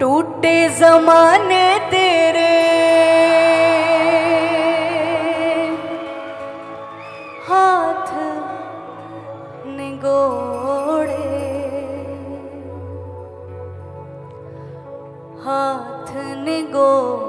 टूटे जमाने तेरे। हाथ निगोड़े। हाथ निगोड़े।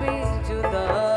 be judaa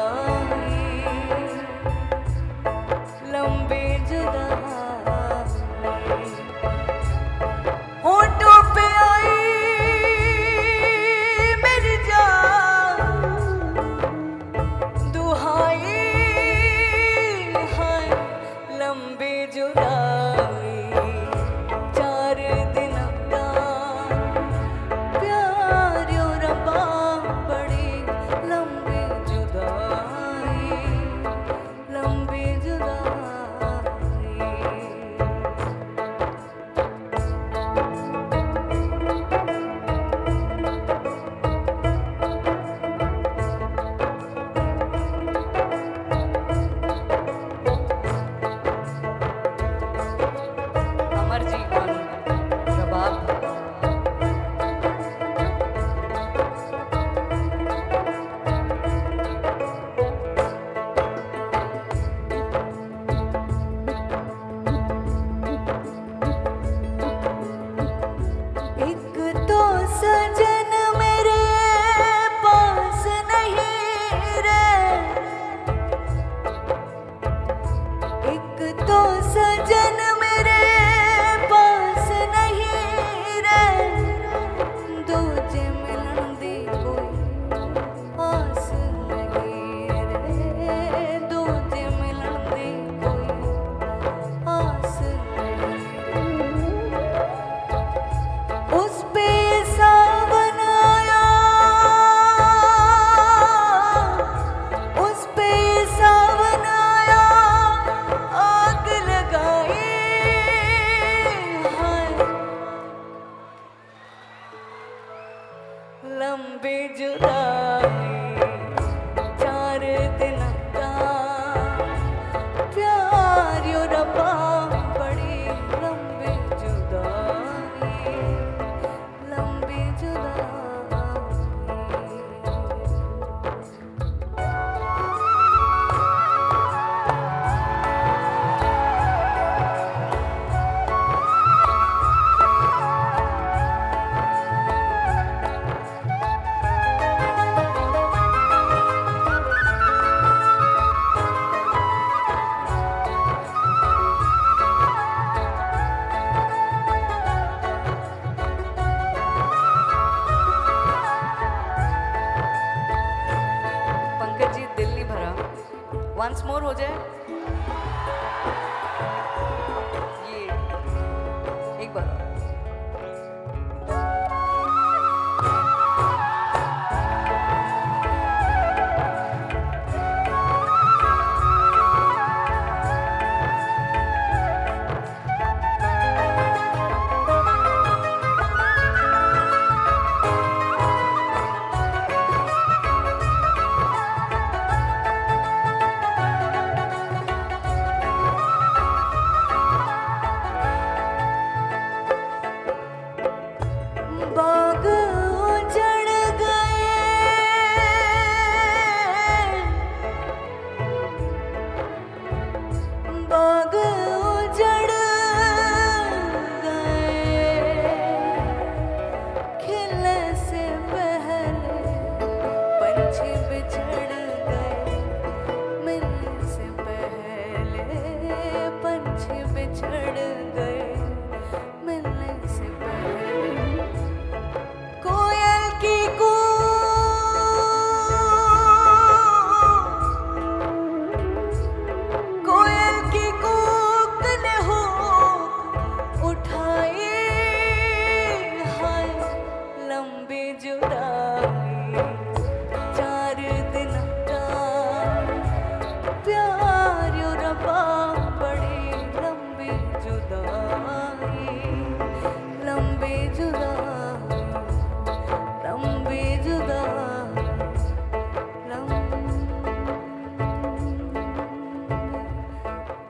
वंस मोर हो जाए।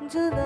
着的